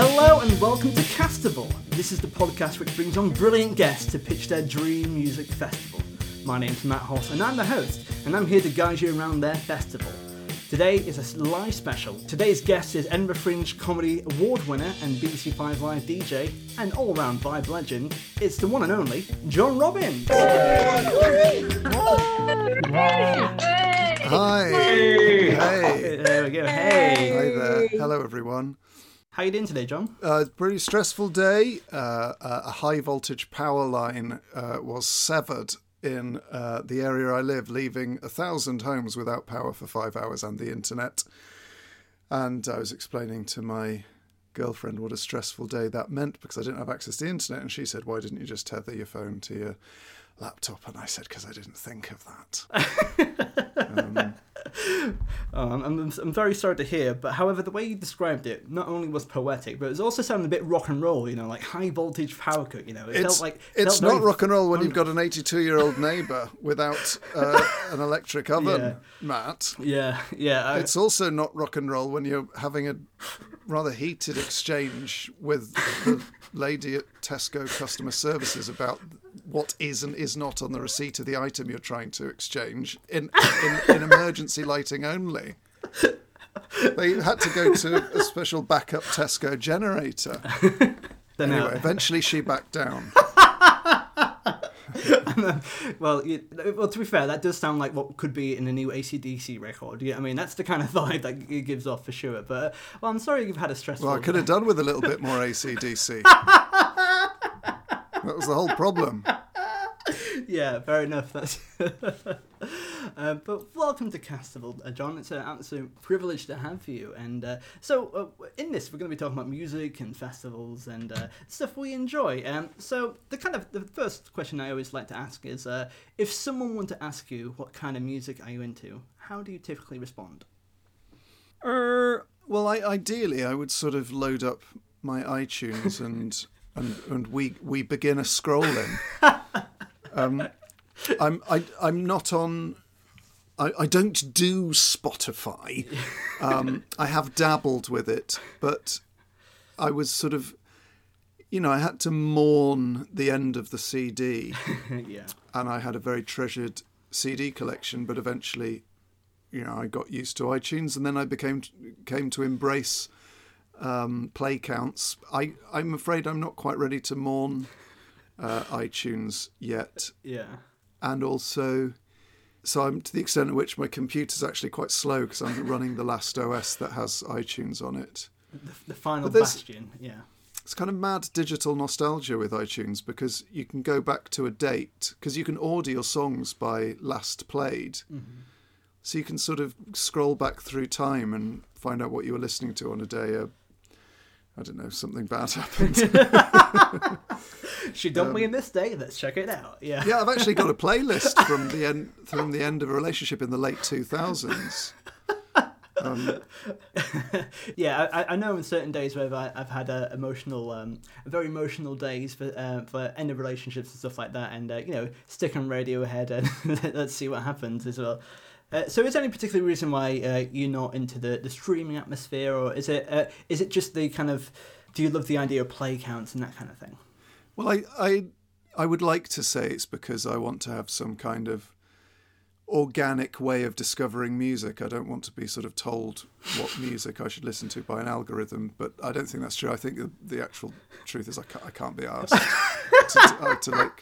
Hello and welcome to Castival. This is the podcast which brings on brilliant guests to pitch their dream music festival. My name's Matt Hoss and I'm the host, and I'm here to guide you around their festival. Today is a live special. Today's guest is Edinburgh Fringe Comedy Award winner and BBC Five Live DJ and all-round vibe legend. It's the one and only John Robbins. Hi. Hey. There we go. Hey. Hi there. Hello, everyone. How are you doing today, John? Uh, pretty stressful day. Uh, a high voltage power line uh, was severed in uh, the area I live, leaving a thousand homes without power for five hours and the internet. And I was explaining to my girlfriend what a stressful day that meant because I didn't have access to the internet. And she said, Why didn't you just tether your phone to your laptop? And I said, Because I didn't think of that. um, um, I'm, I'm very sorry to hear, but however, the way you described it not only was poetic, but it was also sounded a bit rock and roll. You know, like high voltage power cut. You know, it it's, felt like it it's not rock and roll when you've got an 82 year old neighbour without uh, an electric oven, yeah. Matt. Yeah, yeah. I, it's also not rock and roll when you're having a rather heated exchange with the lady at Tesco customer services about what is and is not on the receipt of the item you're trying to exchange in in, in emergency lighting only. They had to go to a special backup Tesco generator. anyway, eventually she backed down. Uh, well, you, well, to be fair, that does sound like what could be in a new ACDC record. Yeah, I mean, that's the kind of vibe that it gives off for sure. But well, I'm sorry you've had a stressful. Well, I could have done with a little bit more ACDC. that was the whole problem. yeah, fair enough. That's uh, but welcome to Castival, uh, John. It's an absolute privilege to have you. And uh, so, uh, in this, we're going to be talking about music and festivals and uh, stuff we enjoy. Um, so, the kind of the first question I always like to ask is, uh, if someone wanted to ask you what kind of music are you into, how do you typically respond? Uh, well, I, ideally, I would sort of load up my iTunes and and and we we begin a scrolling. Um, I'm I, I'm not on. I, I don't do Spotify. Um, I have dabbled with it, but I was sort of, you know, I had to mourn the end of the CD. yeah. And I had a very treasured CD collection, but eventually, you know, I got used to iTunes, and then I became came to embrace um, play counts. I I'm afraid I'm not quite ready to mourn uh, iTunes yet. Yeah. And also, so I'm to the extent at which my computer's actually quite slow because I'm running the last OS that has iTunes on it. The, the final bastion, yeah. It's kind of mad digital nostalgia with iTunes because you can go back to a date because you can order your songs by last played. Mm-hmm. So you can sort of scroll back through time and find out what you were listening to on a day a I don't know, something bad happened. she dumped um, me in this day. Let's check it out. Yeah. Yeah, I've actually got a playlist from the end from the end of a relationship in the late two thousands. Um, yeah, I, I, know in certain days where I've, I've had uh, emotional, um, very emotional days for uh, for end of relationships and stuff like that, and uh, you know, stick on Radiohead and let's see what happens as well. Uh, so, is there any particular reason why uh, you're not into the, the streaming atmosphere, or is it uh, is it just the kind of do you love the idea of play counts and that kind of thing? Well, I I I would like to say it's because I want to have some kind of organic way of discovering music. I don't want to be sort of told what music I should listen to by an algorithm, but I don't think that's true. I think the, the actual truth is I can't, I can't be asked to, to, to like.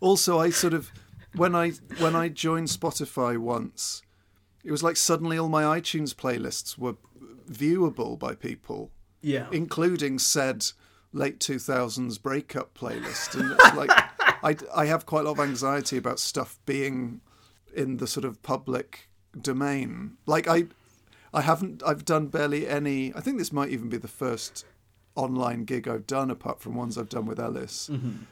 Also, I sort of when I when I joined Spotify once, it was like suddenly all my iTunes playlists were viewable by people. Yeah. Including said late two thousands breakup playlist. And like I I have quite a lot of anxiety about stuff being in the sort of public domain. Like I I haven't I've done barely any I think this might even be the first online gig I've done apart from ones I've done with Ellis. Mm-hmm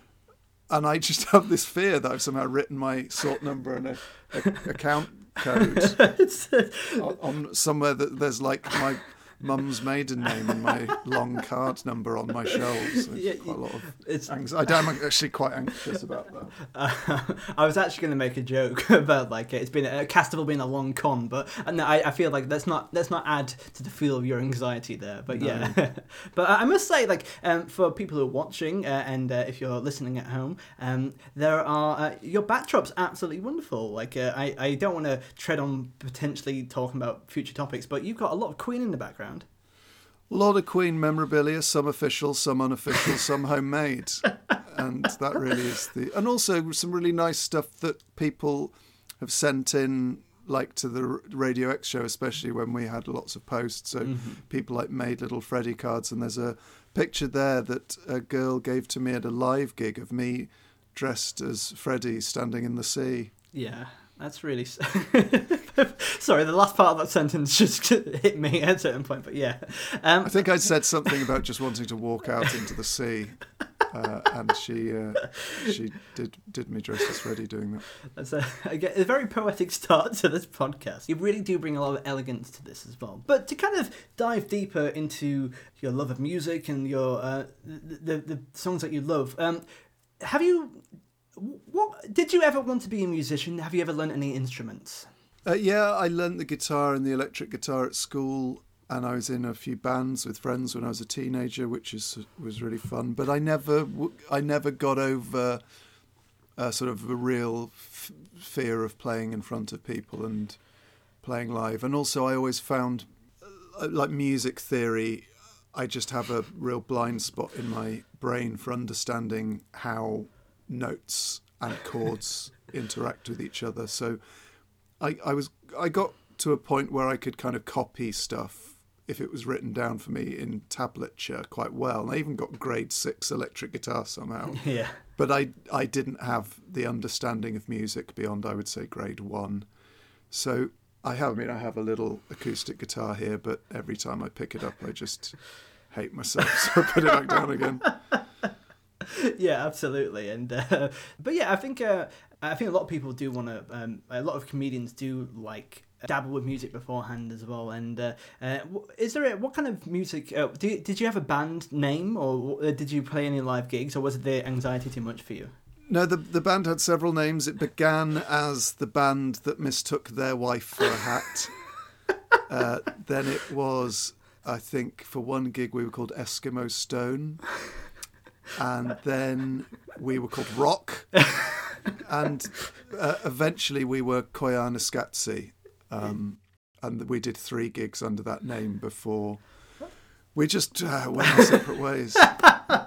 and I just have this fear that I've somehow written my sort number and a, a account code uh, on, on, somewhere that there's like my mum's maiden name and my long card number on my shelves. There's Yeah, quite a lot of It's anxiety. I'm actually quite anxious about that. Uh, I was actually going to make a joke about like it's been a Castival being a long con, but uh, no, I, I feel like let's not let's not add to the feel of your anxiety there. But yeah, but I must say like um, for people who are watching uh, and uh, if you're listening at home, um, there are uh, your backdrop's absolutely wonderful. Like uh, I I don't want to tread on potentially talking about future topics, but you've got a lot of Queen in the background. A lot of Queen memorabilia, some official, some unofficial, some homemade. And that really is the. And also some really nice stuff that people have sent in, like to the Radio X show, especially when we had lots of posts. So mm-hmm. people like made little Freddy cards. And there's a picture there that a girl gave to me at a live gig of me dressed as Freddy standing in the sea. Yeah, that's really. Sorry, the last part of that sentence just hit me at a certain point, but yeah. Um, I think I said something about just wanting to walk out into the sea, uh, and she uh, she did did me dressed as Freddy doing that. That's a, a very poetic start to this podcast. You really do bring a lot of elegance to this as well. But to kind of dive deeper into your love of music and your uh, the, the the songs that you love, um, have you what did you ever want to be a musician? Have you ever learned any instruments? Uh, yeah, I learnt the guitar and the electric guitar at school, and I was in a few bands with friends when I was a teenager, which is was really fun. But I never I never got over uh, sort of a real f- fear of playing in front of people and playing live. And also, I always found uh, like music theory. I just have a real blind spot in my brain for understanding how notes and chords interact with each other. So I, I was I got to a point where I could kind of copy stuff if it was written down for me in tablature quite well. And I even got grade six electric guitar somehow. Yeah. But I I didn't have the understanding of music beyond I would say grade one. So I have I mean I have a little acoustic guitar here, but every time I pick it up I just hate myself. So I put it back down again. yeah, absolutely. And uh, but yeah, I think uh, I think a lot of people do want to. Um, a lot of comedians do like dabble with music beforehand as well. And uh, uh, is there a, what kind of music? Uh, did did you have a band name, or uh, did you play any live gigs, or was the anxiety too much for you? No, the the band had several names. It began as the band that mistook their wife for a hat. uh, then it was, I think, for one gig we were called Eskimo Stone, and then we were called Rock, and uh, eventually we were Koyana Skatsi, um, and we did three gigs under that name before. We just uh, went our separate ways.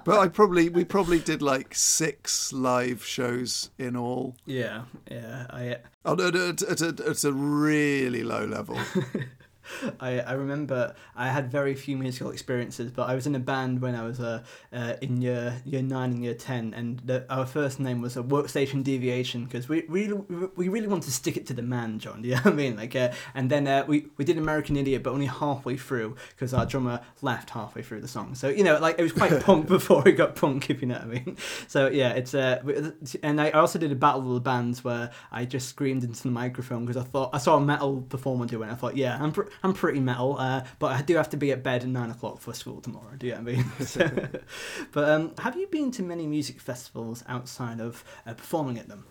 But I probably we probably did like six live shows in all. Yeah, yeah. I Oh, no, no, at, at, at, at a really low level. I, I remember I had very few musical experiences, but I was in a band when I was uh, uh, in year year nine and year ten, and the, our first name was a workstation deviation because we really we really wanted to stick it to the man, John. Do you know what I mean? Like, uh, and then uh, we we did American Idiot, but only halfway through because our drummer left halfway through the song. So you know, like it was quite punk before it got punk, if you know what I mean. So yeah, it's uh, and I also did a battle of the bands where I just screamed into the microphone because I thought I saw a metal performer do it. and I thought, yeah, I'm pr- I'm pretty metal, uh, but I do have to be at bed at nine o'clock for school tomorrow. Do you know what I mean? So- but um, have you been to many music festivals outside of uh, performing at them?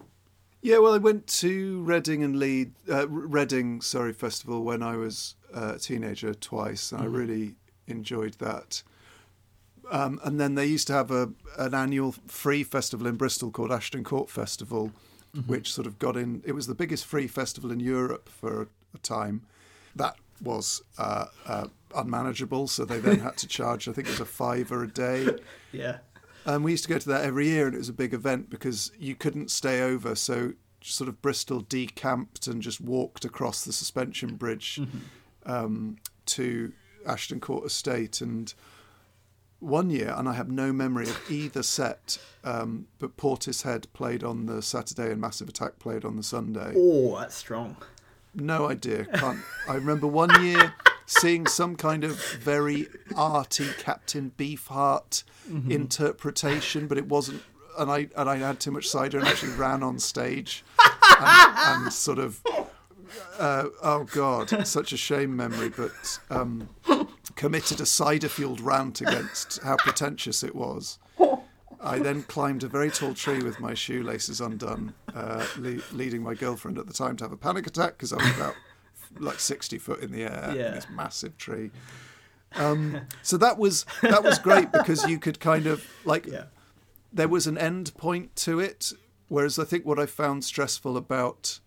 Yeah, well, I went to Reading and Leeds, uh, Reading, sorry, festival when I was uh, a teenager twice, and I really enjoyed that. Um, and then they used to have a an annual free festival in Bristol called Ashton Court Festival, which sort of got in. It was the biggest free festival in Europe for a, a time. That was uh, uh, unmanageable, so they then had to charge. I think it was a fiver a day. Yeah. And we used to go to that every year, and it was a big event because you couldn't stay over. So, sort of Bristol decamped and just walked across the suspension bridge um, to Ashton Court Estate. And one year, and I have no memory of either set, um, but Portishead played on the Saturday and Massive Attack played on the Sunday. Oh, that's strong. No idea. Can't. I remember one year seeing some kind of very arty Captain Beefheart interpretation, but it wasn't. And I and I had too much cider and actually ran on stage and, and sort of. Uh, oh God, such a shame memory. But um, committed a cider fueled rant against how pretentious it was. I then climbed a very tall tree with my shoelaces undone, uh, le- leading my girlfriend at the time to have a panic attack because I was about like 60 foot in the air Yeah. in this massive tree. Um, so that was that was great because you could kind of like Yeah. there was an end point to it. Whereas I think what I found stressful about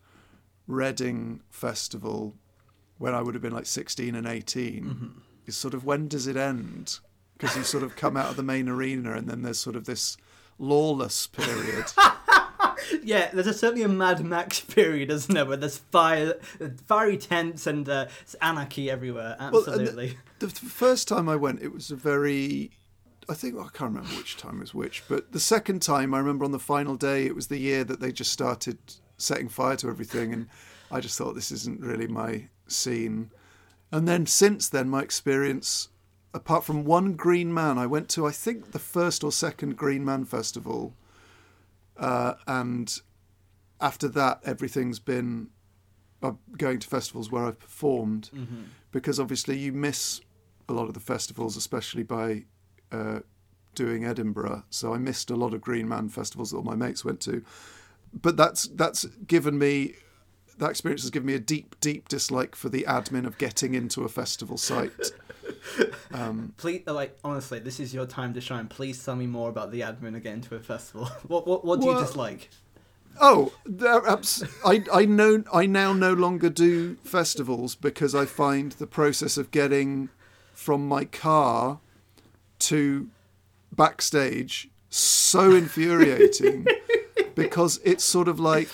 Reading Festival when I would have been like 16 and 18 is sort of when does it end? Because you sort of come out of the main arena and then there's sort of this lawless period. Yeah, there's a, certainly a Mad Max period, isn't there, where there's fire, fiery tents and uh, anarchy everywhere. Well, Absolutely. The, the first time I went, it was a very. I think I can't remember which time was which, but the second time I remember on the final day, it was the year that they just started setting fire to everything, and I just thought this isn't really my scene. And then since then, my experience, apart from one Green Man, I went to I think the first or second Green Man festival, uh, and after that, everything's been uh, going to festivals where I've performed because obviously you miss a lot of the festivals, especially by uh, doing Edinburgh. So I missed a lot of Green Man festivals that all my mates went to. But that's that's given me that experience has given me a deep, deep dislike for the admin of getting into a festival site. Please, uh, like, honestly, this is your time to shine. Please tell me more about the admin of getting to a festival. what, what, what do you Well- dislike? Oh, there abs- I I know I now no longer do festivals because I find the process of getting from my car to backstage so infuriating because it's sort of like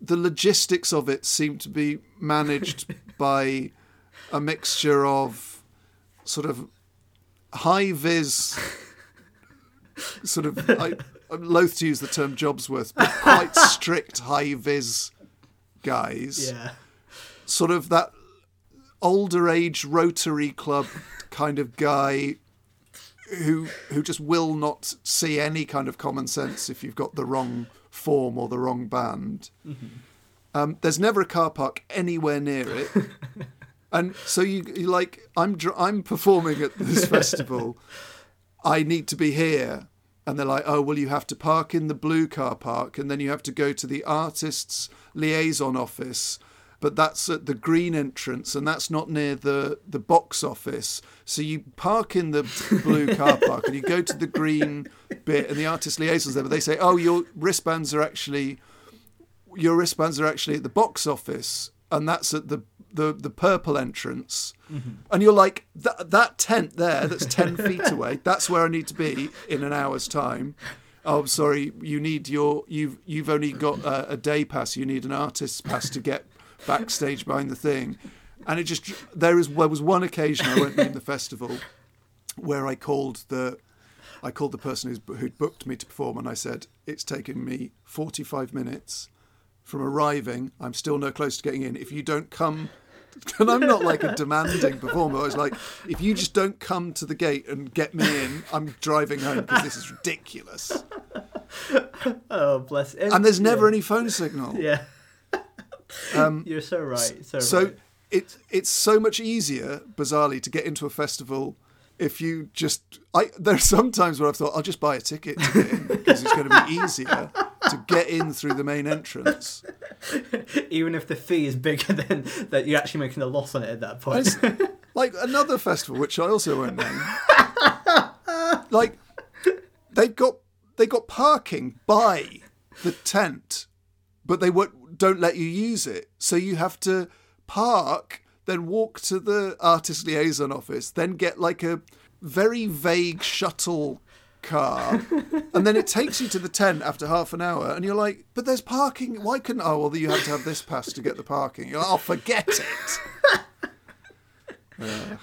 the logistics of it seem to be managed by a mixture of sort of high vis sort of I, I'm loath to use the term Jobsworth, but quite strict high vis guys. Yeah. Sort of that older age Rotary Club kind of guy who who just will not see any kind of common sense if you've got the wrong form or the wrong band. Um, there's never a car park anywhere near it. And so you, you like I'm dr- I'm performing at this festival. I need to be here. And they're like, oh, well, you have to park in the blue car park and then you have to go to the artist's liaison office. But that's at the green entrance and that's not near the, the box office. So you park in the blue car park and you go to the green bit and the artist liaison's there. But they say, oh, your wristbands are actually your wristbands are actually at the box office and that's at the the, the purple entrance mm-hmm. and you're like that that tent there that's 10 feet away that's where i need to be in an hour's time. Oh sorry you need your you've you've only got a, a day pass you need an artist's pass to get backstage behind the thing. And it just there is there was one occasion i went in the festival where i called the I called the person who's, who'd booked me to perform and I said, It's taken me 45 minutes from arriving. I'm still no close to getting in. If you don't come, and I'm not like a demanding performer, I was like, If you just don't come to the gate and get me in, I'm driving home because this is ridiculous. Oh, bless. And there's never yeah. any phone signal. Yeah. Um, You're so right. So, So right. it, it's so much easier, bizarrely, to get into a festival if you just I there's some times where I've thought I'll just buy a ticket to get in because it's going to be easier to get in through the main entrance. even if the fee is bigger than that, you're actually making a loss on it at that point. It's like another festival which I also won't name. like they've got they got parking by the tent, but they won't, don't let you use it. So you have to park, then walk to the artist liaison office, then get like a very vague shuttle car, and then it takes you to the tent after half an hour, and you're like, "But there's parking. Why couldn't? Oh, well, you have to have this pass to get the parking." You're like, "Oh, forget it."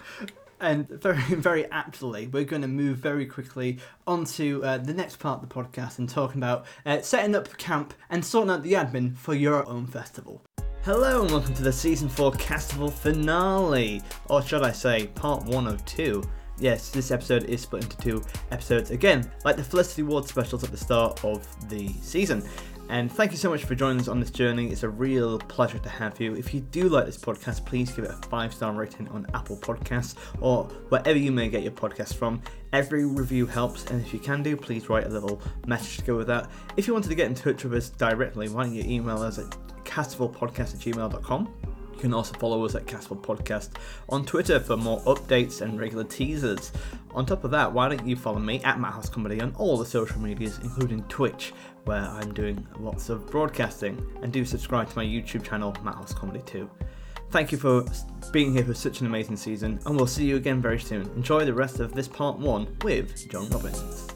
And very, very aptly, we're going to move very quickly onto uh, the next part of the podcast and talking about uh, setting up camp and sorting out the admin for your own festival. Hello and welcome to the season four Castival finale, or should I say, part one of two. Yes, this episode is split into two episodes again, like the Felicity Ward specials at the start of the season. And thank you so much for joining us on this journey. It's a real pleasure to have you. If you do like this podcast, please give it a five star rating on Apple Podcasts or wherever you may get your podcast from. Every review helps, and if you can do, please write a little message to go with that. If you wanted to get in touch with us directly, why don't you email us at castivalpodcast at gmail.com. You can also follow us at Castival Podcast on Twitter for more updates and regular teasers. On top of that, why don't you follow me at Matt Hoss Comedy on all the social medias, including Twitch, where I'm doing lots of broadcasting, and do subscribe to my YouTube channel, Matt Hoss Comedy too. Thank you for being here for such an amazing season, and we'll see you again very soon. Enjoy the rest of this part one with John Robbins.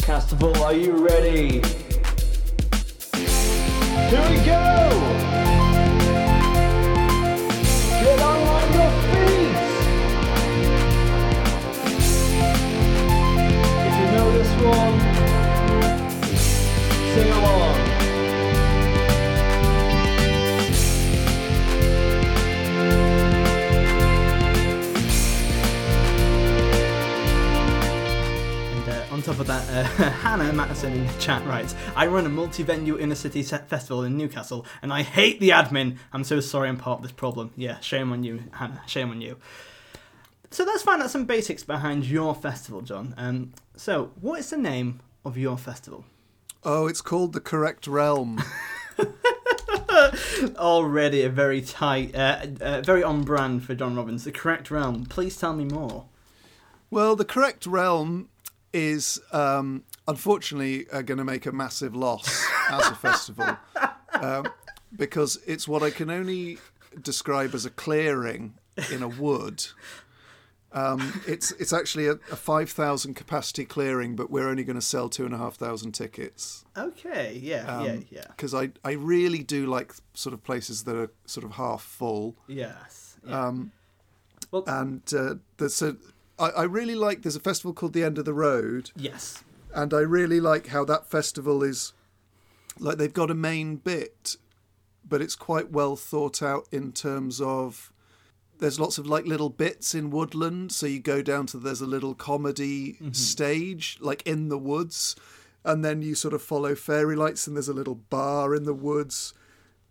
Castival, are you ready? Here we go! One, sing along. And uh, on top of that, uh, Hannah Madison in the chat writes, I run a multi-venue inner city festival in Newcastle, and I hate the admin. I'm so sorry I'm part of this problem. Yeah, shame on you, Hannah. Shame on you. So let's find out some basics behind your festival, John. Um, so, what is the name of your festival? Oh, it's called The Correct Realm. Already a very tight, uh, uh, very on brand for John Robbins. The correct realm. Please tell me more. Well, The Correct Realm is um, unfortunately uh, going to make a massive loss as a festival um, because it's what I can only describe as a clearing in a wood. Um, it's it's actually a, a five thousand capacity clearing, but we're only going to sell two and a half thousand tickets. Okay, yeah, yeah, yeah. Because I I really do like sort of places that are sort of half full. Yes. Yeah. Um, well, and uh, there's a, I, I really like. There's a festival called the End of the Road, yes. and I really like how that festival is. Like they've got a main bit, but it's quite well thought out in terms of. There's lots of like little bits in woodland, so you go down to there's a little comedy stage like in the woods, and then you sort of follow fairy lights, and there's a little bar in the woods,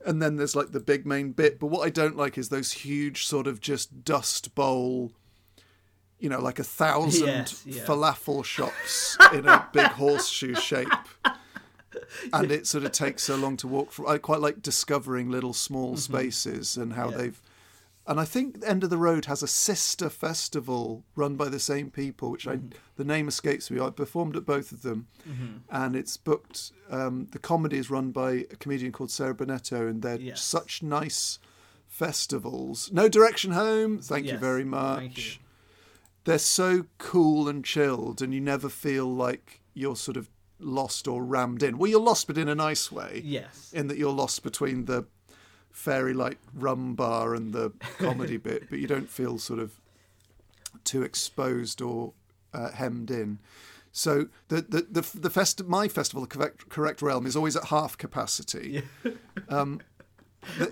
and then there's like the big main bit. But what I don't like is those huge sort of just dust bowl, you know, like a thousand Yes, yeah. falafel shops in a big horseshoe shape. And it sort of takes so long to walk through. I quite like discovering little small spaces and how Mm-hmm. Yeah. they've. And I think End of the Road has a sister festival run by the same people, which Mm-hmm. I the name escapes me. I performed at both of them, and it's booked. Um, the comedy is run by a comedian called Sarah Bennetto, and they're Yes. such nice festivals. No Direction Home, thank you very much. you. They're so cool and chilled, and you never feel like you're sort of lost or rammed in. Well, you're lost, but in a nice way. Yes. In that you're lost between the fairy light rum bar and the comedy bit, but you don't feel sort of too exposed or uh, hemmed in. So the the the, the fest my festival, the correct, correct realm, is always at half capacity. um,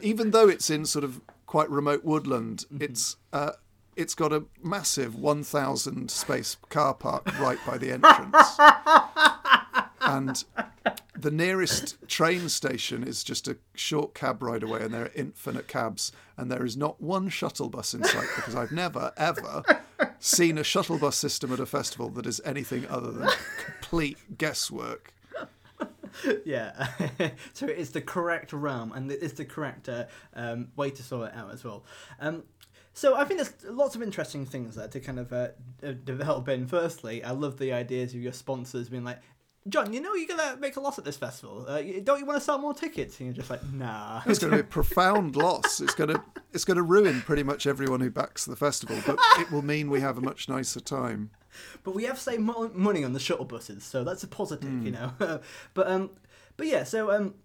even though it's in sort of quite remote woodland, it's uh, it's got a massive 1,000 space car park right by the entrance, and the nearest train station is just a short cab ride away, and there are infinite cabs, and there is not one shuttle bus in sight because I've never ever seen a shuttle bus system at a festival that is anything other than complete guesswork. yeah. so it's the correct realm, and it's the correct uh, um, way to sort it out as well. Um, so I think there's lots of interesting things there to kind of uh, develop in. Firstly, I love the ideas of your sponsors being like, John, you know you're gonna make a loss at this festival. Uh, don't you want to sell more tickets? And you're just like, nah. It's going to be a profound loss. It's going to it's to ruin pretty much everyone who backs the festival, but it will mean we have a much nicer time. But we have saved mo- money on the shuttle buses, so that's a positive, you know. but um, but yeah, so um,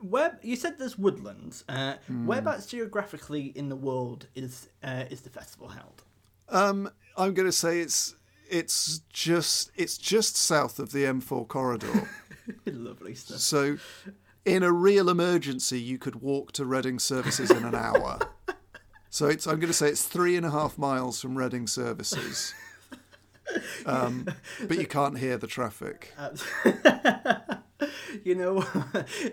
where you said there's woodlands. Uh, Whereabouts geographically in the world is uh, is the festival held? Um, I'm going to say it's it's just it's just south of the M4 corridor. Lovely stuff. so, in a real emergency, you could walk to Reading services in an hour. So it's I'm going to say it's three and a half miles from Reading services. Um, but you can't hear the traffic. you know,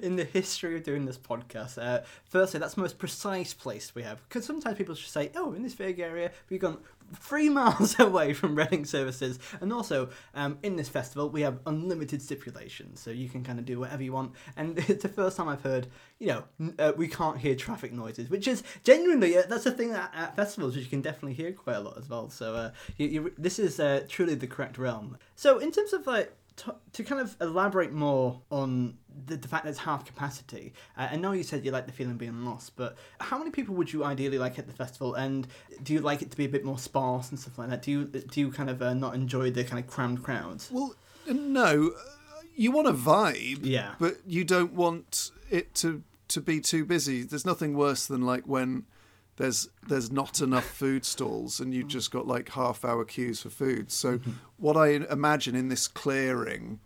in the history of doing this podcast, uh, firstly, that's the most precise place we have. Because sometimes people just say, oh, in this vague area, we've gone three miles away from Reading services. And also, um, in this festival, we have unlimited stipulations, so you can kind of do whatever you want. And it's the first time I've heard, you know, uh, we can't hear traffic noises, which is genuinely, uh, that's a thing at, at, festivals, which you can definitely hear quite a lot as well. So uh, you, you, this is uh, truly the correct realm. So in terms of like, to, to kind of elaborate more on the, the fact that it's half capacity, uh, I know you said you like the feeling being lost, but how many people would you ideally like at the festival? And do you like it to be a bit more sparse and stuff like that? Do you do you kind of uh, not enjoy the kind of crammed crowds? Well, no, you want a vibe, yeah, but you don't want it to to be too busy. There's nothing worse than like when there's there's not enough food stalls and you've just got like half hour queues for food. So mm-hmm. what I imagine in this clearing,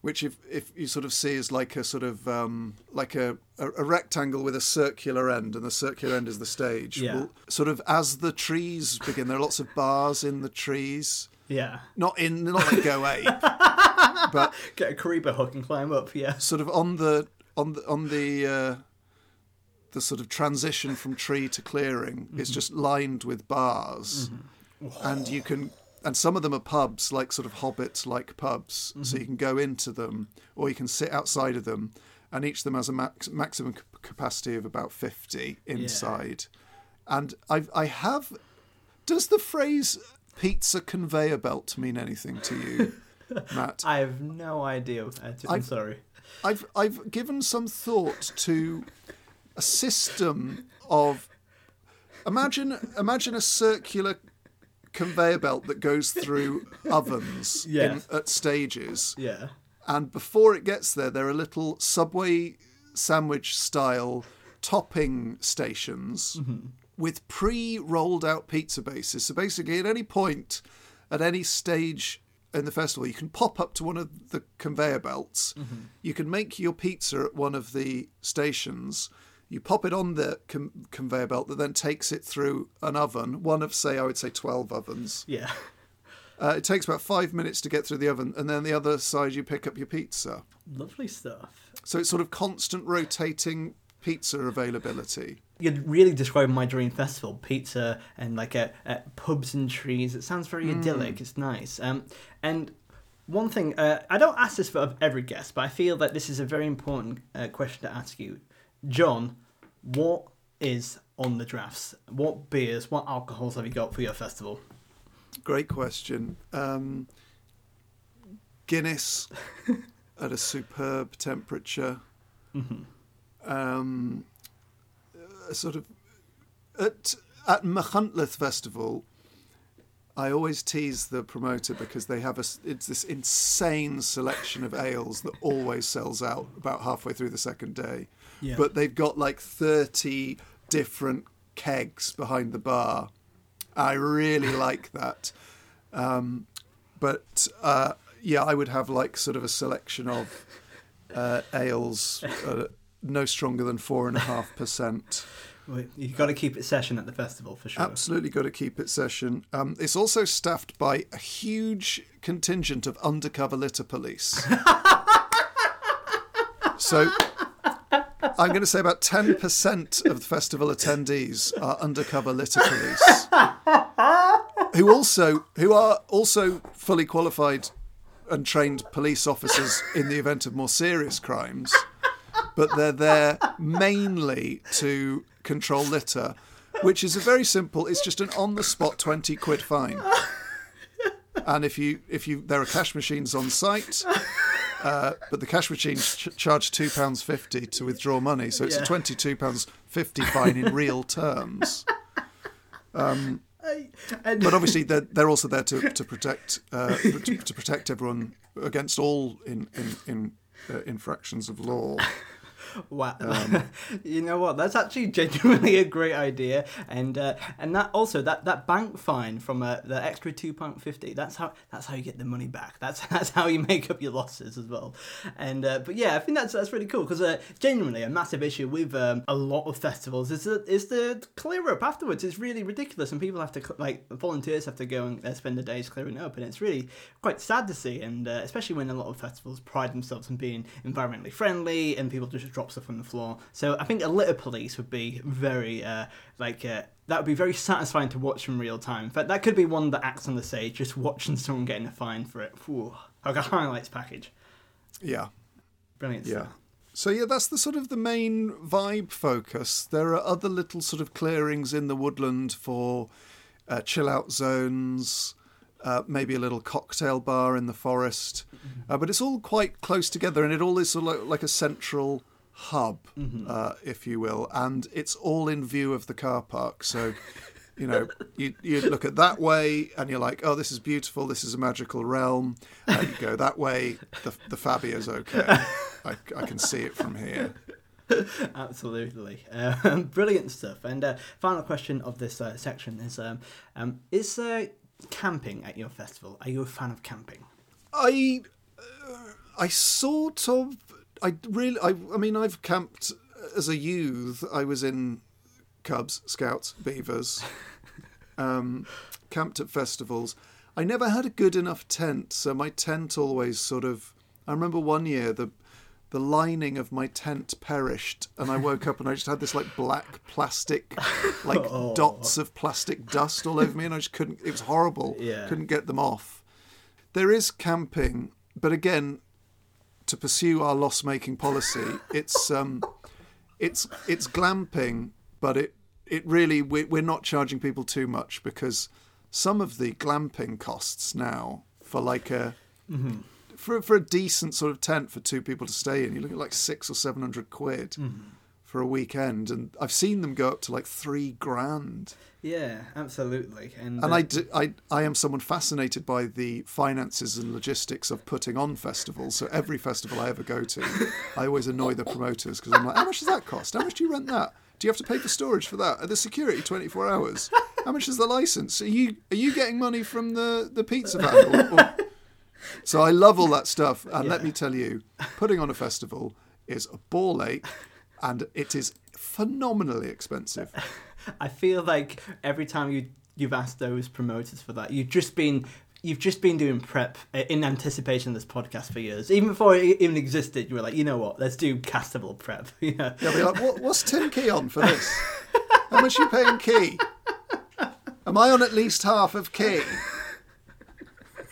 which if if you sort of see is like a sort of um, like a, a, a rectangle with a circular end, and the circular end is the stage. Yeah. Well, sort of as the trees begin, there are lots of bars in the trees. Yeah. Not in not like Go Ape, but get a creeper hook and climb up. Yeah. Sort of on the on the on the. Uh, the sort of transition from tree to clearing mm-hmm. is just lined with bars, mm-hmm. and you can and some of them are pubs like sort of hobbit like pubs mm-hmm. so you can go into them or you can sit outside of them and each of them has a max, maximum capacity of about 50 inside yeah. and I've, i have does the phrase pizza conveyor belt mean anything to you matt i have no idea i'm I've, sorry I've, I've given some thought to a system of imagine imagine a circular conveyor belt that goes through ovens yeah. in, at stages. Yeah. And before it gets there, there are little subway sandwich style topping stations mm-hmm. with pre rolled out pizza bases. So basically, at any point, at any stage in the festival, you can pop up to one of the conveyor belts. Mm-hmm. You can make your pizza at one of the stations you pop it on the com- conveyor belt that then takes it through an oven, one of, say, I would say 12 ovens. Yeah. Uh, it takes about five minutes to get through the oven, and then the other side you pick up your pizza. Lovely stuff. So it's sort of constant rotating pizza availability. You're really describing my dream festival: pizza and like a, a pubs and trees. It sounds very mm. idyllic. It's nice. Um, and one thing uh, I don't ask this for every guest, but I feel that this is a very important uh, question to ask you. John, what is on the drafts? What beers, what alcohols have you got for your festival? Great question. Um, Guinness at a superb temperature. Mm-hmm. Um, sort of at at Machynlleth Festival, I always tease the promoter because they have a it's this insane selection of ales that always sells out about halfway through the second day. Yeah. But they've got like 30 different kegs behind the bar. I really like that. Um, but uh, yeah, I would have like sort of a selection of uh, ales uh, no stronger than four and a half percent. You've got to keep it session at the festival for sure. Absolutely got to keep it session. Um, it's also staffed by a huge contingent of undercover litter police. so I'm going to say about 10% of the festival attendees are undercover litter police. who also who are also fully qualified and trained police officers in the event of more serious crimes. But they're there mainly to control litter, which is a very simple. It's just an on-the-spot twenty quid fine. And if you if you there are cash machines on site, uh, but the cash machine ch- charge two pounds fifty to withdraw money, so it's yeah. a twenty-two pounds fifty fine in real terms. Um, but obviously, they're, they're also there to to protect uh, to, to, protect everyone against all in in, in uh, infractions of law. Wow, you know what? That's actually genuinely a great idea, and uh, and that also that, that bank fine from uh, the extra two pound fifty. That's how that's how you get the money back. That's that's how you make up your losses as well. And uh, but yeah, I think that's that's really cool because uh, genuinely a massive issue with um, a lot of festivals is the is the clear up afterwards. It's really ridiculous, and people have to like volunteers have to go and uh, spend the days clearing up, and it's really quite sad to see. And uh, especially when a lot of festivals pride themselves on being environmentally friendly, and people just drop stuff on the floor. So I think a litter police would be very uh, like uh, that would be very satisfying to watch in real time. In fact, that could be one that acts on the stage, just watching someone getting a fine for it. Whew, like a highlights package. Yeah. Brilliant. Yeah. Stuff. So yeah, that's the sort of the main vibe focus. There are other little sort of clearings in the woodland for uh, chill out zones, uh, maybe a little cocktail bar in the forest, uh, but it's all quite close together, and it all is sort of like, like a central hub, uh, if you will, and it's all in view of the car park. So. You know, you, you look at that way and you're like, oh, this is beautiful. This is a magical realm. Uh, you go that way, the, the Fabia's okay. I, I can see it from here. Absolutely, um, brilliant stuff. And uh, final question of this uh, section is: um, um, Is uh, camping at your festival? Are you a fan of camping? I, uh, I sort of, I really, I, I mean, I've camped as a youth. I was in Cubs, Scouts, Beavers, um, camped at festivals. I never had a good enough tent, so my tent always sort of. I remember one year the the lining of my tent perished, and I woke up and I just had this like black plastic, like dots of plastic dust all over me, and I just couldn't. It was horrible. Yeah. Couldn't get them off. There is camping, but again, to pursue our loss making policy, it's um, it's it's glamping, but it it really we, we're not charging people too much because some of the glamping costs now for like a for for a decent sort of tent for two people to stay in, you look at like six or seven hundred quid for a weekend, and I've seen them go up to like three grand. Yeah, absolutely. And, And uh, I, d- I, I am someone fascinated by the finances and logistics of putting on festivals. So every festival I ever go to, I always annoy the promoters because I'm like, how much does that cost? How much do you rent that? Do you have to pay for storage for that? Are the security 24 hours? How much is the license? Are you are you getting money from the, the pizza van? Or- or- So I love all that stuff. And let me tell you, putting on a festival is a ball ache and it is phenomenally expensive. I feel like every time you you've asked those promoters for that, you've just been you've just been doing prep uh, in anticipation of this podcast for years. Even before it even existed, you were like, you know what, let's do castival prep. yeah. They'll be like, what, what's Tim Key on for this? How much are you paying Key? Am I on at least half of Key?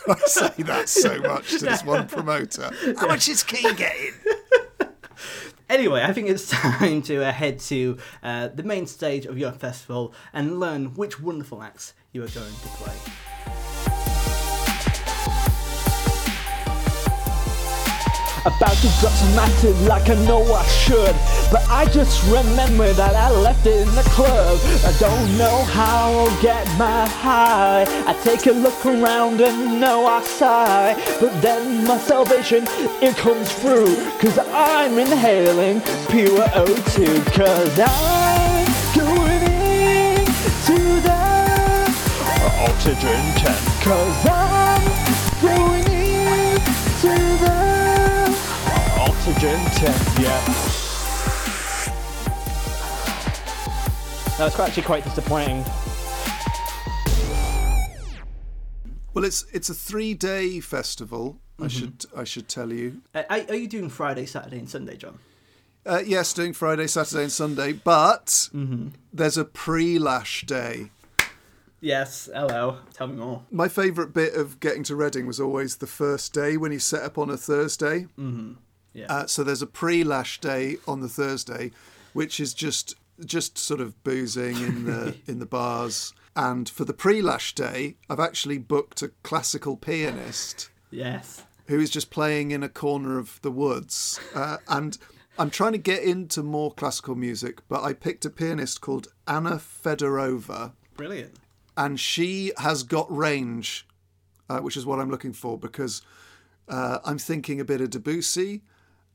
I say that so much to this one promoter. How much is Key getting? Anyway, I think it's time to uh, head to uh, the main stage of your festival and learn which wonderful acts you are going to play. About to drop some acid like I know I should. But I just remember that I left it in the club. I don't know how I'll get my high. I take a look around and know I sigh. But then my salvation, it comes through. Cause I'm inhaling pure O2 Cause I'm going into the oxygen tent Cause I'm 110, yeah. That was actually quite disappointing. Well, it's it's a three day festival. Mm-hmm. I should I should tell you. Uh, are, you doing Friday, Saturday, and Sunday, John? Uh, yes, doing Friday, Saturday, and Sunday, but mm-hmm. there's a pre-lash day. Yes, hello. Tell me more. My favourite bit of getting to Reading was always the first day when you set up on a Thursday. Mm-hmm yeah. Uh, so there's a pre-lash day on the Thursday, which is just just sort of boozing in the in the bars. And for the pre-lash day, I've actually booked a classical pianist yes. who is just playing in a corner of the woods. Uh, and I'm trying to get into more classical music, but I picked a pianist called Anna Fedorova, Brilliant. and she has got range, uh, which is what I'm looking for because uh, I'm thinking a bit of Debussy.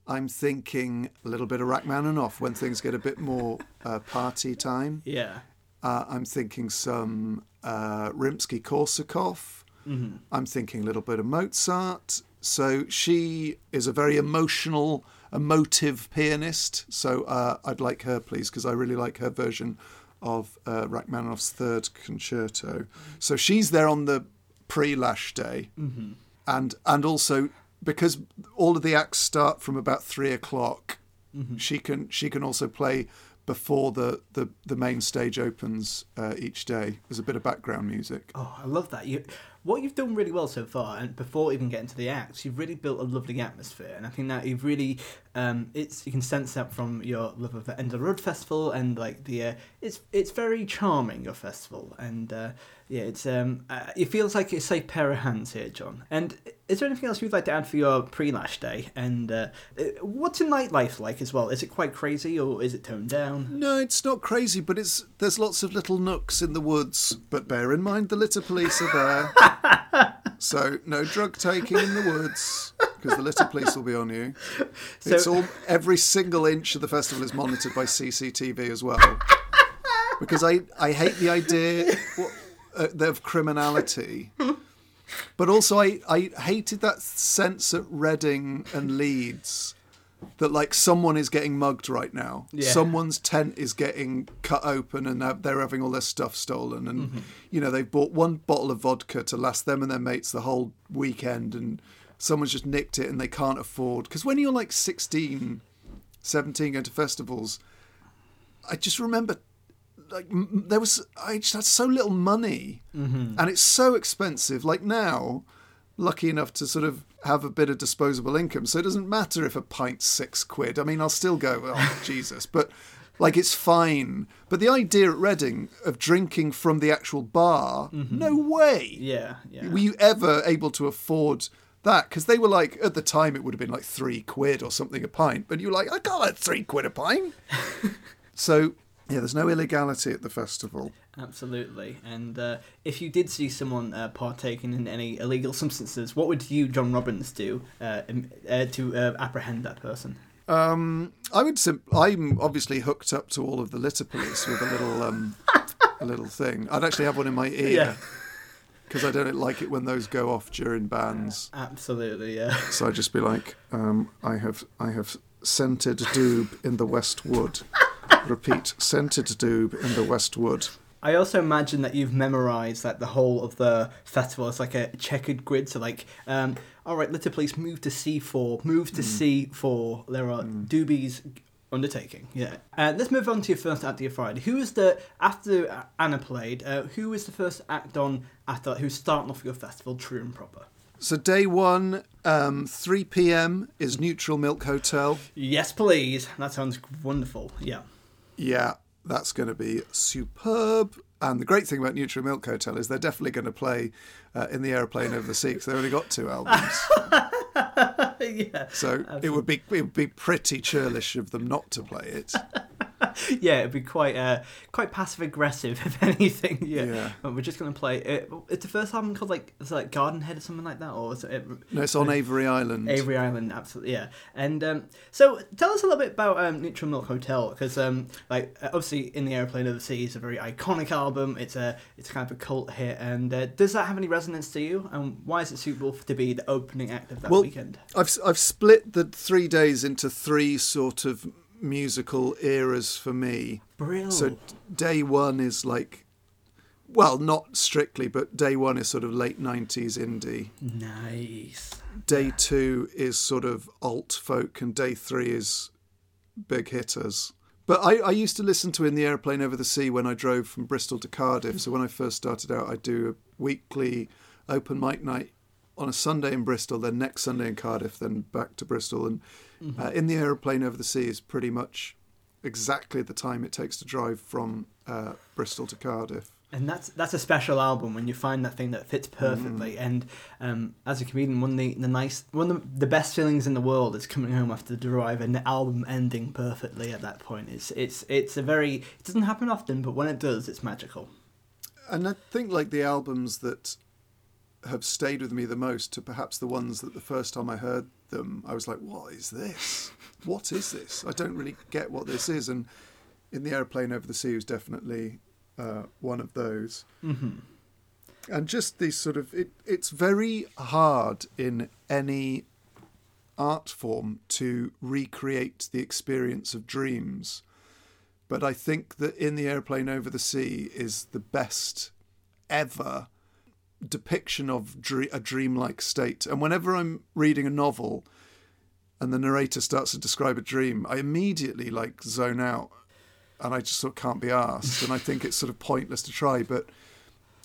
I'm thinking a little bit of Rachmaninoff when things get a bit more uh, party time. Yeah. Uh, I'm thinking some uh, Rimsky Korsakov. Mm-hmm. I'm thinking a little bit of Mozart. So she is a very emotional, emotive pianist. So uh, I'd like her, please, because I really like her version of uh, Rachmaninoff's Third Concerto. So she's there on the pre-lash day, Mm-hmm. and and also because all of the acts start from about three o'clock, Mm-hmm. she can she can also play before the the, the main stage opens uh, each day. There's a bit of background music. Oh, I love that. You, what you've done really well so far, and before even getting to the acts, you've really built a lovely atmosphere, and I think that you've really, um, it's you can sense that from your love of the End of the Road Festival, and like the, uh, it's it's very charming your festival, and uh, yeah, it's um, uh, it feels like it's a pair of hands here, John. And is there anything else you'd like to add for your pre-lash day? And uh, uh, what's your nightlife like as well? Is it quite crazy, or is it toned down? No, it's not crazy, but it's there's lots of little nooks in the woods. But bear in mind, the litter police are there, so no drug taking in the woods because the litter police will be on you. it's all every single inch of the festival is monitored by CCTV as well. Because I I hate the idea uh, of criminality. But also, I, I hated that sense at Reading and Leeds that like someone is getting mugged right now. Yeah. Someone's tent is getting cut open and they're- they're having all their stuff stolen. And, you know, they've bought one bottle of vodka to last them and their mates the whole weekend. And someone's just nicked it and they can't afford. Because when you're like 16, 17 going to festivals, I just remember like there was I just had so little money. Mm-hmm. And it's so expensive. Like now lucky enough to sort of have a bit of disposable income. So it doesn't matter if a pint's six quid. I mean I'll still go oh Jesus. But like it's fine. But the idea at Reading of drinking from the actual bar mm-hmm. no way. Yeah, yeah. were you ever able to afford that? Because they were like, at the time, it would have been like three quid or something a pint, but you were like, I can't have three quid a pint. so, yeah, there's no illegality at the festival. Absolutely. And uh, if you did see someone uh, partaking in any illegal substances, what would you, John Robbins, do uh, uh, to uh, apprehend that person? Um, I would. Sim- I'm obviously hooked up to all of the litter police with a little, um, a little thing. I'd actually have one in my ear because I don't like it when those go off during bands. Absolutely, yeah. So I'd just be like, um, I have, I have scented doob in the West Wood. Repeat, scented doob in the West Wood. I also imagine that you've memorized like the whole of the festival as like a checkered grid. So like, um, all right, litter police move to C four, move to C four. There are doobies undertaking. Yeah. Uh, let's move on to your first act of your Friday. Who was the after Anna played? Uh, who was the first act on after who's starting off your festival, true and proper? So day one, um, 3 p.m. is Neutral Milk Hotel. Yes, please. That sounds wonderful. Yeah. Yeah, that's going to be superb. And the great thing about Neutral Milk Hotel is they're definitely going to play uh, in the airplane over the sea because they've only got two albums. yeah. So it would be it would be pretty churlish of them not to play it. Yeah, it'd be quite uh, quite passive aggressive if anything. Yeah. Yeah. But we're just gonna play. It, it's the first album called like is it like Garden Head or something like that, or is it? No, it's on Avery Island. Avery Island, absolutely, yeah. And um, so, tell us a little bit about um, Neutral Milk Hotel, because um, like uh, obviously, in the Airplane of the Sea is a very iconic album. It's a it's kind of a cult hit, and uh, does that have any resonance to you? And why is it suitable to be the opening act of that Well, weekend? I've I've split the three days into three sort of musical eras for me. Brilliant. So day one is like, well, not strictly, but day one is sort of late nineties indie. nice. Day two is sort of alt folk, and day three is big hitters. But I, I used to listen to In the Airplane Over the Sea when I drove from Bristol to Cardiff. So when I first started out, I'd do a weekly open mic night on a Sunday in Bristol, then next Sunday in Cardiff, then back to Bristol. And uh, In the Airplane Over the Sea is pretty much exactly the time it takes to drive from uh, Bristol to Cardiff. And that's that's a special album when you find that thing that fits perfectly. And um, as a comedian, one of the, the nice one of the, the best feelings in the world is coming home after the drive and the album ending perfectly at that point. It's it's it's a very it doesn't happen often, but when it does, it's magical. and I think like the albums that have stayed with me the most to perhaps the ones that the first time I heard them, I was like, what is this? What is this? I don't really get what this is. And in the airplane over the sea was definitely uh, one of those. Mm-hmm. And just these sort of, it, it's very hard in any art form to recreate the experience of dreams. But I think that in the airplane over the sea is the best ever depiction of dre- a dreamlike state. And whenever I'm reading a novel and the narrator starts to describe a dream, I immediately like zone out and I just sort of can't be asked. and I think it's sort of pointless to try, but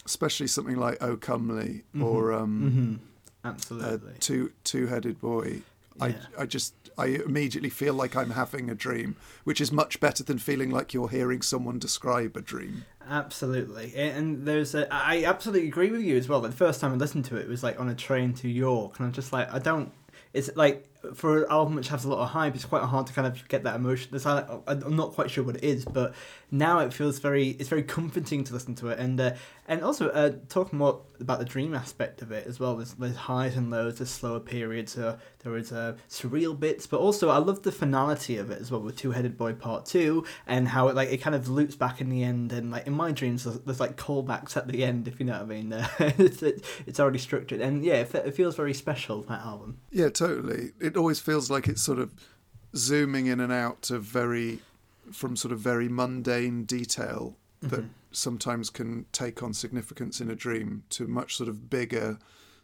especially something like Oh Comely or um, Mm-hmm. Absolutely. two two headed boy. Yeah. I I just I immediately feel like I'm having a dream, which is much better than feeling like you're hearing someone describe a dream. Absolutely, and there's a, I absolutely agree with you as well. The first time I listened to it, it was like on a train to York, and I'm just like, I don't. It's like for an album which has a lot of hype, it's quite hard to kind of get that emotion. Like, I'm not quite sure what it is, but now it feels very, it's very comforting to listen to it, and uh, and also uh, talking more about the dream aspect of it as well. There's, there's highs and lows, there's slower periods, uh, there is uh, surreal bits, but also I love the finality of it as well with Two Headed Boy Part Two, and how it like it kind of loops back in the end, and like in my dreams there's, there's like callbacks at the end, if you know what I mean. Uh, it's, it's already structured, and yeah, it, it feels very special that album. Yeah, totally. Always feels like it's sort of zooming in and out of very from sort of very mundane detail that sometimes can take on significance in a dream to much sort of bigger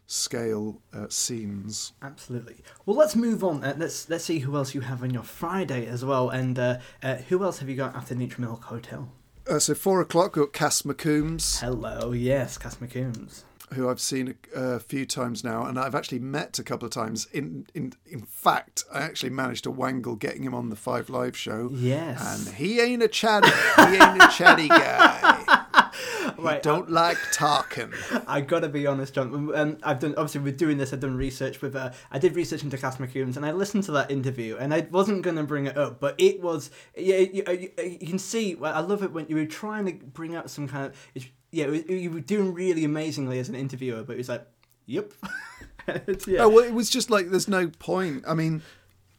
scale uh, scenes. Absolutely. Well, let's move on. Uh, let's let's see who else you have on your Friday as well, and uh, uh, who else have you got after Neutral Milk Hotel? Uh, so four o'clock, got Cass McCombs, Hello, yes, Cass McCombs. Who I've seen a, a few times now, and I've actually met a couple of times. In in in fact, I actually managed to wangle getting him on the Five Live show. Yes. And he ain't a chatty. he ain't a chatty guy. Right, don't like talking. I gotta be honest, John. Um, I've done obviously with doing this. I've done research with. Uh, I did research into Cass McCombs, and I listened to that interview, and I wasn't gonna bring it up, but it was. Yeah, you, you, you can see. well, I love it when you were trying to bring out some kind of. Yeah, you were doing really amazingly as an interviewer, but it was like, yep. Yeah. Oh well, it was just like there's no point. I mean,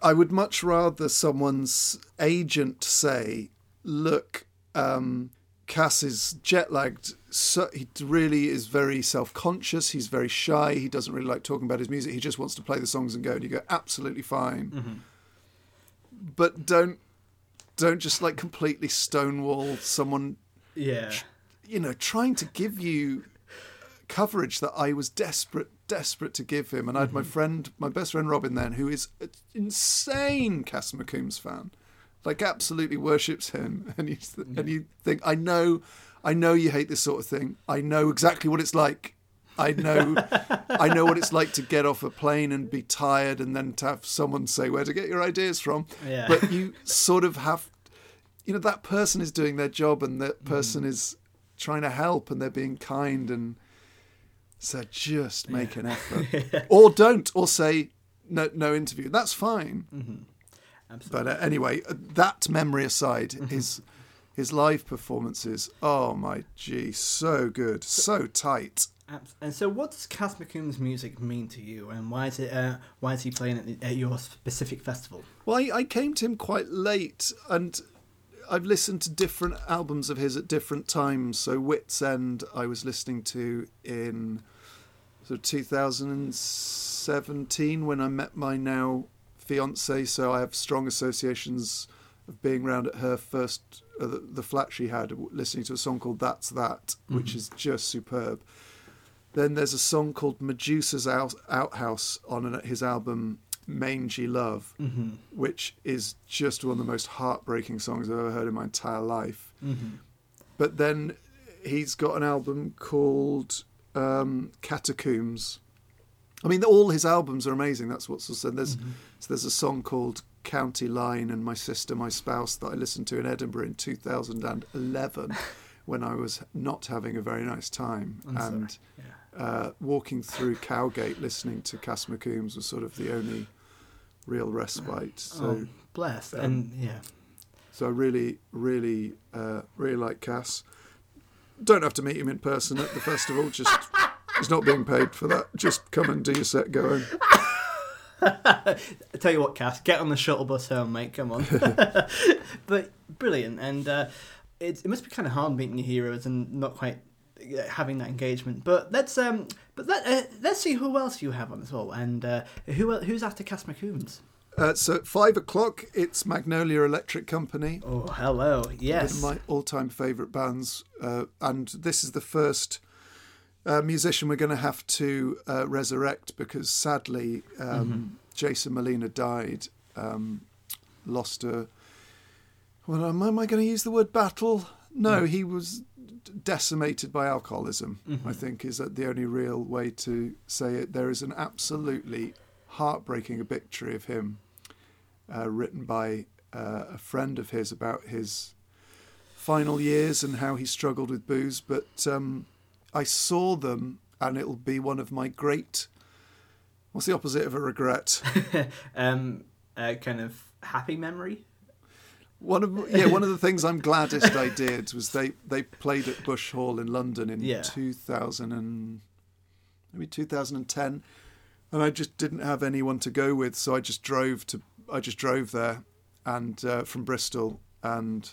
I would much rather someone's agent say, "Look, um, Cass is jet lagged. So he really is very self conscious. He's very shy. He doesn't really like talking about his music. He just wants to play the songs and go." And you go, "Absolutely fine." But don't don't just like completely stonewall someone yeah. You know, trying to give you coverage that I was desperate, desperate to give him. And I had my mm-hmm. friend, my best friend Robin, then, who is an insane Cass McCombs fan, like absolutely worships him. And you and you think, I know, I know you hate this sort of thing. I know exactly what it's like. I know, I know what it's like to get off a plane and be tired, and then to have someone say where to get your ideas from. Yeah. But you sort of have you know that person is doing their job and that mm. person is trying to help and they're being kind and so just make an effort. Or don't or say no no interview. That's fine. Absolutely. but uh, anyway uh, that memory aside his his live performances oh my gee so good so tight. And so, what does Cass McCombs' music mean to you, and why is it? Uh, why is he playing at, the, at your specific festival? Well, I, I came to him quite late, and I've listened to different albums of his at different times. So, Wits End, I was listening to in sort of 2017 when I met my now fiance. So, I have strong associations of being round at her first, uh, the, the flat she had, listening to a song called That's That, which is just superb. Then there's a song called Medusa's Out- Outhouse on an- his album Mangy Love, which is just one of the most heartbreaking songs I've ever heard in my entire life. But then he's got an album called um, Catacombs. I mean, all his albums are amazing. That's what's said. There's so there's a song called County Line and My Sister, My Spouse that I listened to in Edinburgh in 2011 when I was not having a very nice time. I'm and Yeah. uh, walking through Cowgate listening to Cass McCombs was sort of the only real respite. So, oh, blessed. um, and yeah. so I really, really, uh, really like Cass. Don't have to meet him in person at the festival. Just He's not being paid for that. Just come and do your set, go home. I tell you what, Cass, get on the shuttle bus home, mate. Come on. but brilliant, and uh, it, it must be kind of hard meeting your heroes and not quite having that engagement. But let's um, but let uh, let's see who else you have on as well, and uh, who who's after Cass McCombs? Uh, so at five o'clock, it's Magnolia Electric Company. Oh, hello. One Yes. of my all-time favourite bands, uh, and this is the first uh, musician we're going to have to uh, resurrect because sadly, um, Jason Molina died, um, lost a. Well, am I going to use the word battle? No, he was decimated by alcoholism. I think is the only real way to say it. There is an absolutely heartbreaking obituary of him, uh, written by uh, a friend of his about his final years and how he struggled with booze. But um, I saw them, and it'll be one of my great. What's the opposite of a regret? um, uh, kind of happy memory. One of yeah, one of the things I'm gladdest I did was they they played at Bush Hall in London in Yeah. 2000 and maybe 2010, and I just didn't have anyone to go with, so I just drove to I just drove there, and uh, from Bristol and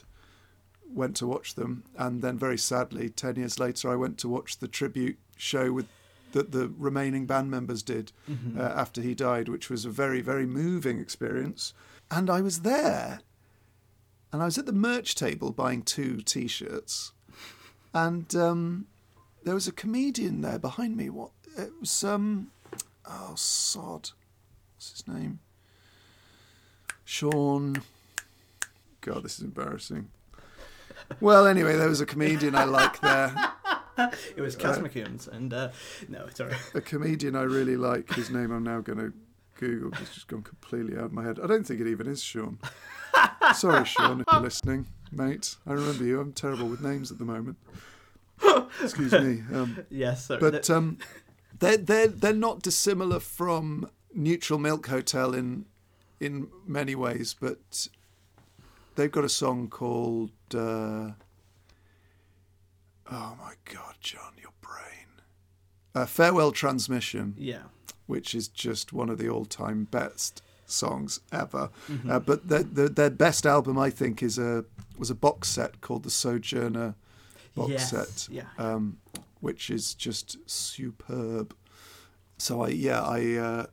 went to watch them, and then very sadly, ten years later, I went to watch the tribute show with that the remaining band members did Mm-hmm. uh, after he died, which was a very very moving experience, and I was there and I was at the merch table buying two T-shirts, and um, there was a comedian there behind me. What it was? Um, oh sod, what's his name? Sean. God, this is embarrassing. Well, anyway, there was a comedian I like there. It was Cass McCombs, and uh, no, sorry. A comedian I really like, whose name I'm now going to Google. because It's just gone completely out of my head. I don't think it even is Sean. Sorry, Sean, if you're listening, mate. I remember you. I'm terrible with names at the moment. Excuse me. Um, Yes, sorry. but um, they're they're they're not dissimilar from Neutral Milk Hotel in in many ways, but they've got a song called uh, Oh my God, John, your brain. Uh, Farewell Transmission yeah. Which is just one of the all-time best songs ever. Uh, but their, their their best album, I think, is a was a box set called the Sojourner box Yes, set, yeah. um, which is just superb. So I yeah I, uh,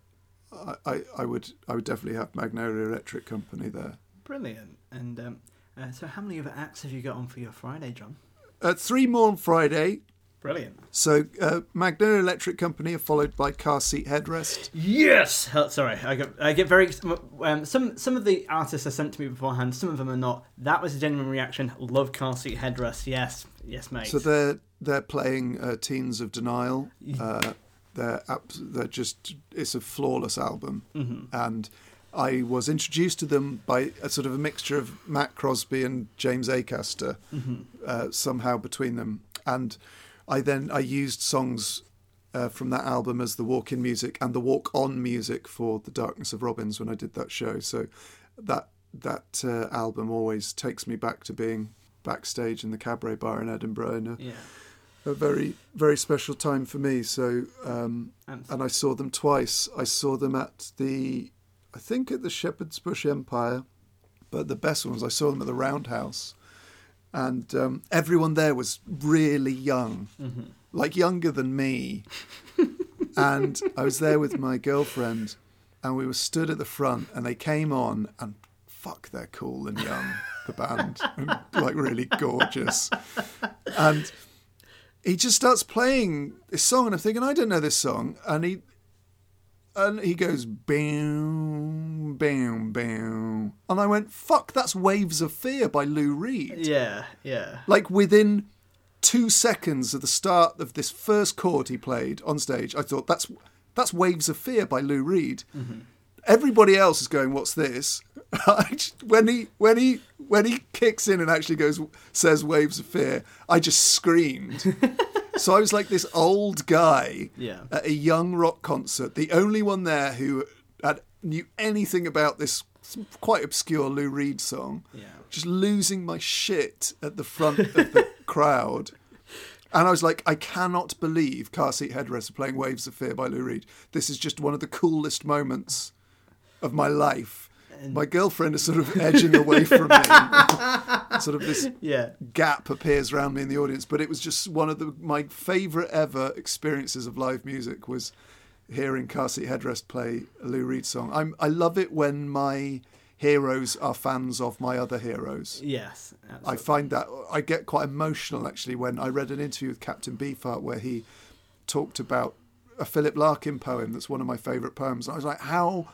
I I I would I would definitely have Magnolia Electric Company there. Brilliant. And um, uh, so, how many other acts have you got on for your Friday, John? Uh, three more on Friday. Brilliant. So uh, Magnolia Electric Company are followed by Car Seat Headrest. Yes. Hell, sorry, I get I get very um, some some of the artists are sent to me beforehand. Some of them are not. That was a genuine reaction. Love car seat headrest. Yes, yes, mate. So they're they're playing uh, Teens of Denial. Uh, they're abs- they're just it's a flawless album, and I was introduced to them by a sort of a mixture of Matt Crosby and James Acaster, uh, somehow between them, and I then I used songs. Uh, from that album as the walk-in music and the walk-on music for the Darkness of Robins when I did that show. So that that uh, album always takes me back to being backstage in the cabaret bar in Edinburgh and yeah. a very very special time for me. So um, and I saw them twice. I saw them at the I think at the Shepherd's Bush Empire, but the best ones I saw them at the Roundhouse, and um, everyone there was really young, like younger than me. and I was there with my girlfriend, and we were stood at the front, and they came on, and fuck, they're cool and young, the band, and like really gorgeous. And he just starts playing this song, and I'm thinking, I don't know this song, and he and he goes boom boom boom and I went, fuck, that's Waves of Fear by Lou Reed. Yeah. Yeah. Like within two seconds of the start of this first chord he played on stage, I thought that's that's Waves of Fear by Lou Reed. Mm-hmm. Everybody else is going, "What's this?" When he when he when he kicks in and actually goes says "Waves of Fear," I just screamed. so I was like this old guy Yeah. at a young rock concert, the only one there who had, knew anything about this quite obscure Lou Reed song Yeah. just losing my shit at the front of the crowd. And I was like, I cannot believe Car Seat Headrest are playing Waves of Fear by Lou Reed. This is just one of the coolest moments of my life. My girlfriend is sort of edging away from me. sort of this Yeah. gap appears around me in the audience. But it was just one of the my favourite ever experiences of live music was hearing Car Seat Headrest play a Lou Reed song. I'm, I love it when my heroes are fans of my other heroes. Yes. I find that I get quite emotional actually when I read an interview with Captain Beefheart where he talked about a Philip Larkin poem that's one of my favourite poems. I was like, how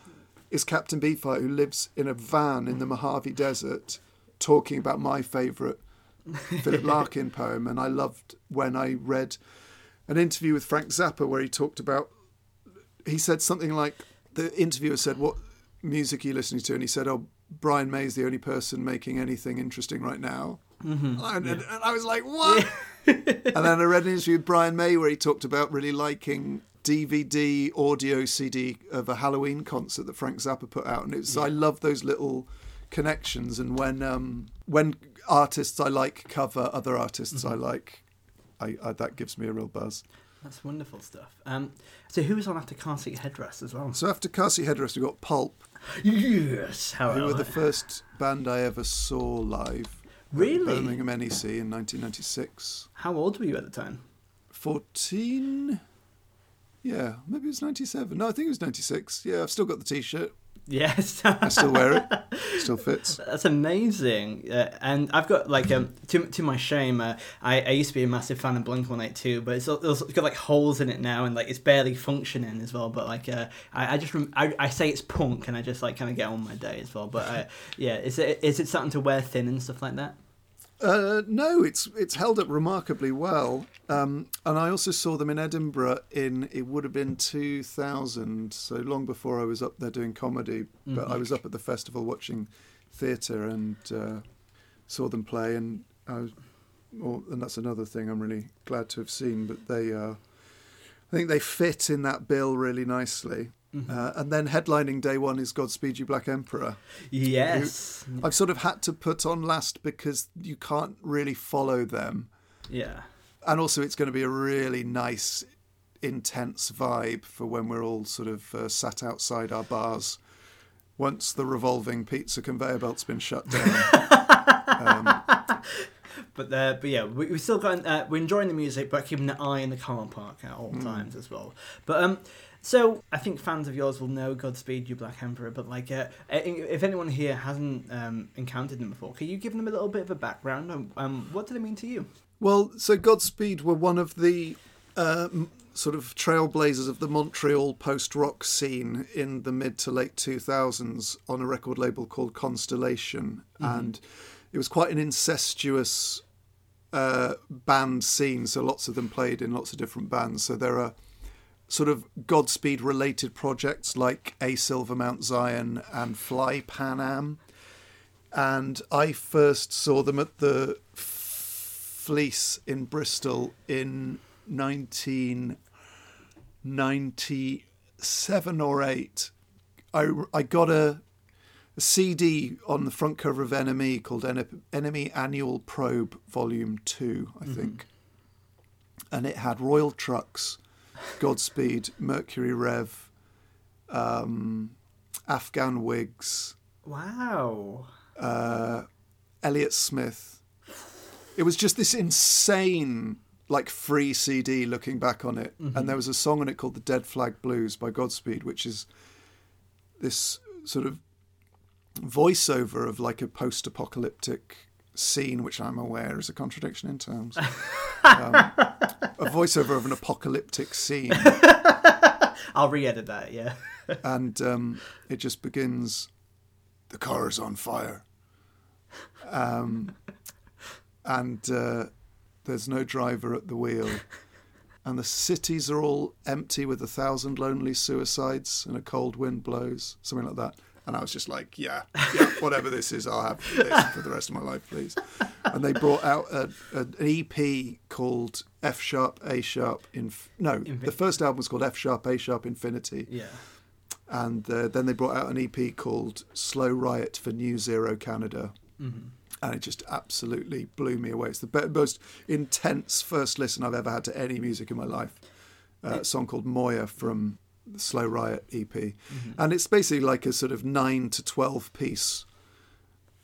is Captain Beefheart, who lives in a van in the Mojave Desert, talking about my favourite Philip Larkin poem? And I loved when I read an interview with Frank Zappa where he talked about, he said something like, the interviewer said, What music are you listening to? And he said, Oh, Brian May's the only person making anything interesting right now. Mm-hmm. And, and- and I was like, What? and then I read an interview with Brian May where he talked about really liking DVD audio CD of a Halloween concert that Frank Zappa put out, and it's I love those little connections. And when um, when artists I like cover other artists I like, I, I that gives me a real buzz. That's wonderful stuff. Um, so who was on after Car Seat Headrest as well? So after Car Seat Headrest, we got Pulp, Yes. How who were the first band I ever saw live. Really? Birmingham NEC in 1996. How old were you at the time? 14? Yeah, maybe it was 97. No, I think it was 96. Yeah, I've still got the t shirt. Yes. I still wear it. Still fits. That's amazing, uh, and I've got like um to, to my shame, uh, I, I used to be a massive fan of Blink One Eight Two, but it's, it's got like holes in it now, and like it's barely functioning as well. But like uh, I, I just rem- I, I say it's punk, and I just like kind of get on my day as well. But uh, yeah, is it is it starting to wear thin and stuff like that? Uh, no, it's it's held up remarkably well. Um, and I also saw them in Edinburgh in it would have been 2000, so long before I was up there doing comedy. But I was up at the festival watching theatre and uh, saw them play, and I was, well, and that's another thing I'm really glad to have seen. But they, uh, I think they fit in that bill really nicely. Uh, and then headlining day one is Godspeed You Black Emperor. Yes. I've sort of had to put on last because you can't really follow them. Yeah. And also, it's going to be a really nice, intense vibe for when we're all sort of uh, sat outside our bars once the revolving pizza conveyor belt's been shut down. But uh, but yeah, we we still got uh, we're enjoying the music, but keeping an eye in the car park at all times as well. But um, so I think fans of yours will know Godspeed You Black Emperor. But like, uh, if anyone here hasn't um encountered them before, can you give them a little bit of a background? Um, um what do they mean to you? well, so Godspeed were one of the uh, m- sort of trailblazers of the Montreal post rock scene in the mid to late 2000s on a record label called Constellation. And it was quite an incestuous uh, band scene. So lots of them played in lots of different bands. So there are sort of Godspeed related projects like A Silver Mount Zion and Fly Pan Am. And I first saw them at the Fleece in Bristol in 1997 or 8. I, I got a, a CD on the front cover of NME called En- NME Annual Probe Volume 2, I mm-hmm. think. And it had Royal Trux, Godspeed, Mercury Rev, um, Afghan Whigs, Wow. uh, Elliott Smith. It was just this insane, like free CD looking back on it. And there was a song on it called The Dead Flag Blues by Godspeed, which is this sort of voiceover of like a post apocalyptic scene, which I'm aware is a contradiction in terms. um, a voiceover of an apocalyptic scene. I'll re-edit that. Yeah. and um, it just begins. The car is on fire, um, and uh, there's no driver at the wheel, and the cities are all empty with a thousand lonely suicides, and a cold wind blows, something like that. And I was just like, yeah, yeah, whatever this is, I'll have this for the rest of my life, please. And they brought out a, a, an EP called F sharp, A sharp, Inf- no, the first album was called F sharp, A sharp, Infinity Yeah. and uh, then they brought out an EP called Slow Riot for New Zero Canada. and it just absolutely blew me away. It's the be- most intense first listen I've ever had to any music in my life. Uh, a song called Moya from the Slow Riot EP, and it's basically like a sort of nine to twelve piece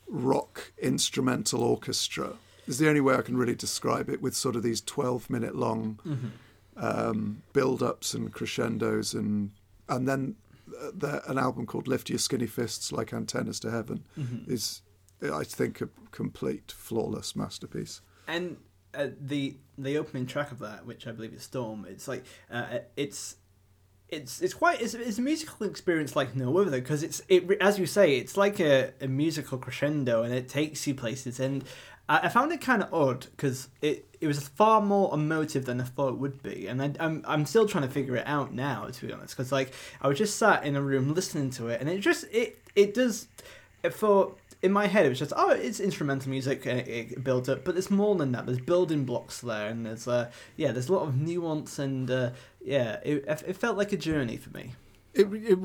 rock instrumental orchestra. Is the only way I can really describe it with sort of these twelve minute long um, build ups and crescendos and and then uh, the, an album called Lift Your Skinny Fists Like Antennas to Heaven is I think a complete flawless masterpiece. and uh, the the opening track of that, which I believe is Storm, it's like uh, it's it's it's quite it's, it's a musical experience like no other because it's it as you say it's like a, a musical crescendo and it takes you places. And I, I found it kind of odd because it it was far more emotive than I thought it would be. And I, I'm I'm still trying to figure it out now to be honest because like I was just sat in a room listening to it and it just it it does for in my head it was just oh it's instrumental music and it, it builds up but there's more than that. There's building blocks there and there's uh yeah there's a lot of nuance and uh, yeah it, it felt like a journey for me. It it,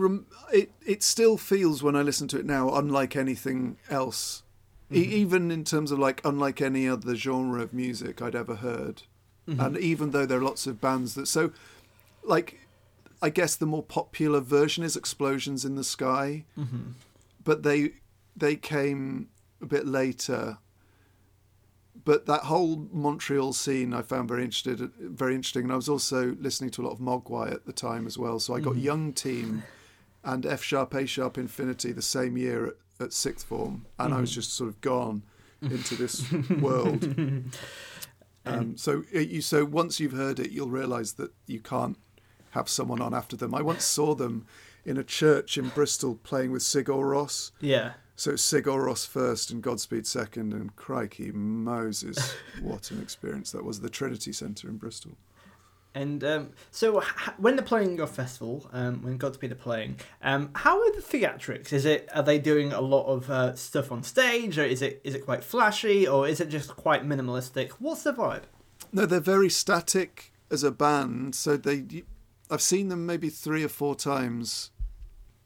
it it still feels when I listen to it now unlike anything else, e- even in terms of like unlike any other genre of music I'd ever heard. And even though there are lots of bands that so, like, I guess the more popular version is "Explosions in the Sky," but they they came a bit later. But that whole Montreal scene I found very interested, very interesting, and I was also listening to a lot of Mogwai at the time as well. So I got mm-hmm. Young Team and F sharp, A sharp, Infinity the same year at, at sixth form, and I was mm-hmm. just sort of gone into this world. Um, so it, you, so once you've heard it, you'll realise that you can't have someone on after them. I once saw them in a church in Bristol playing with Sigur Rós. yeah So Sigur Rós first and Godspeed second, and crikey Moses, what an experience that was! The Trinity Centre in Bristol. And um, so, when they're playing your festival, um, when Godspeed are playing, um, how are the theatrics? Is it are they doing a lot of uh, stuff on stage, or is it is it quite flashy, or is it just quite minimalistic? What's the vibe? No, they're very static as a band. So they, I've seen them maybe three or four times,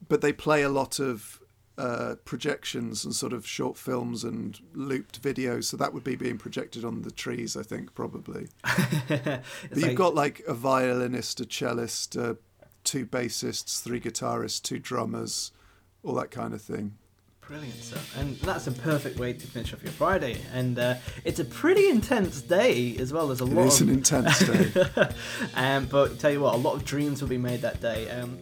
but they play a lot of uh, projections and sort of short films and looped videos. So that would be being projected on the trees, I think, probably. But you've got like a violinist, a cellist, uh, two bassists, three guitarists, two drummers, all that kind of thing. brilliant stuff, and that's a perfect way to finish off your Friday. And uh, it's a pretty intense day as well. There's a It lot. is of, an intense day. um, but tell you what, a lot of dreams will be made that day. Um,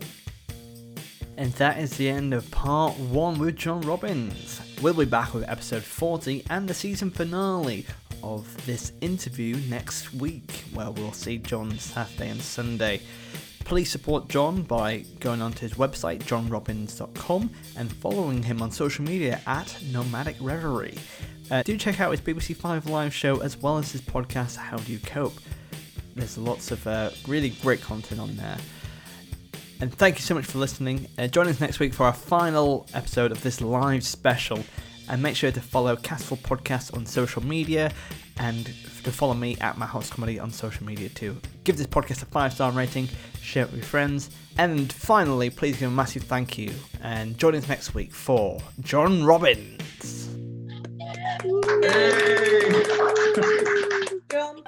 and that is the end of part one with John Robbins. We'll be back with episode 40 and the season finale of this interview next week, where we'll see John Saturday and Sunday. Please support John by going onto his website, johnrobbins.com, and following him on social media at Nomadic Reverie. Uh, do check out his BBC Five live show as well as his podcast, How Do You Cope? There's lots of uh, really great content on there. And thank you so much for listening. Uh, join us next week for our final episode of this live special. And make sure to follow Castival Podcast on social media and to follow me at Matt Hoss Comedy on social media too. Give this podcast a five star rating, share it with your friends, and finally, please give a massive thank you. And join us next week for John Robbins. John.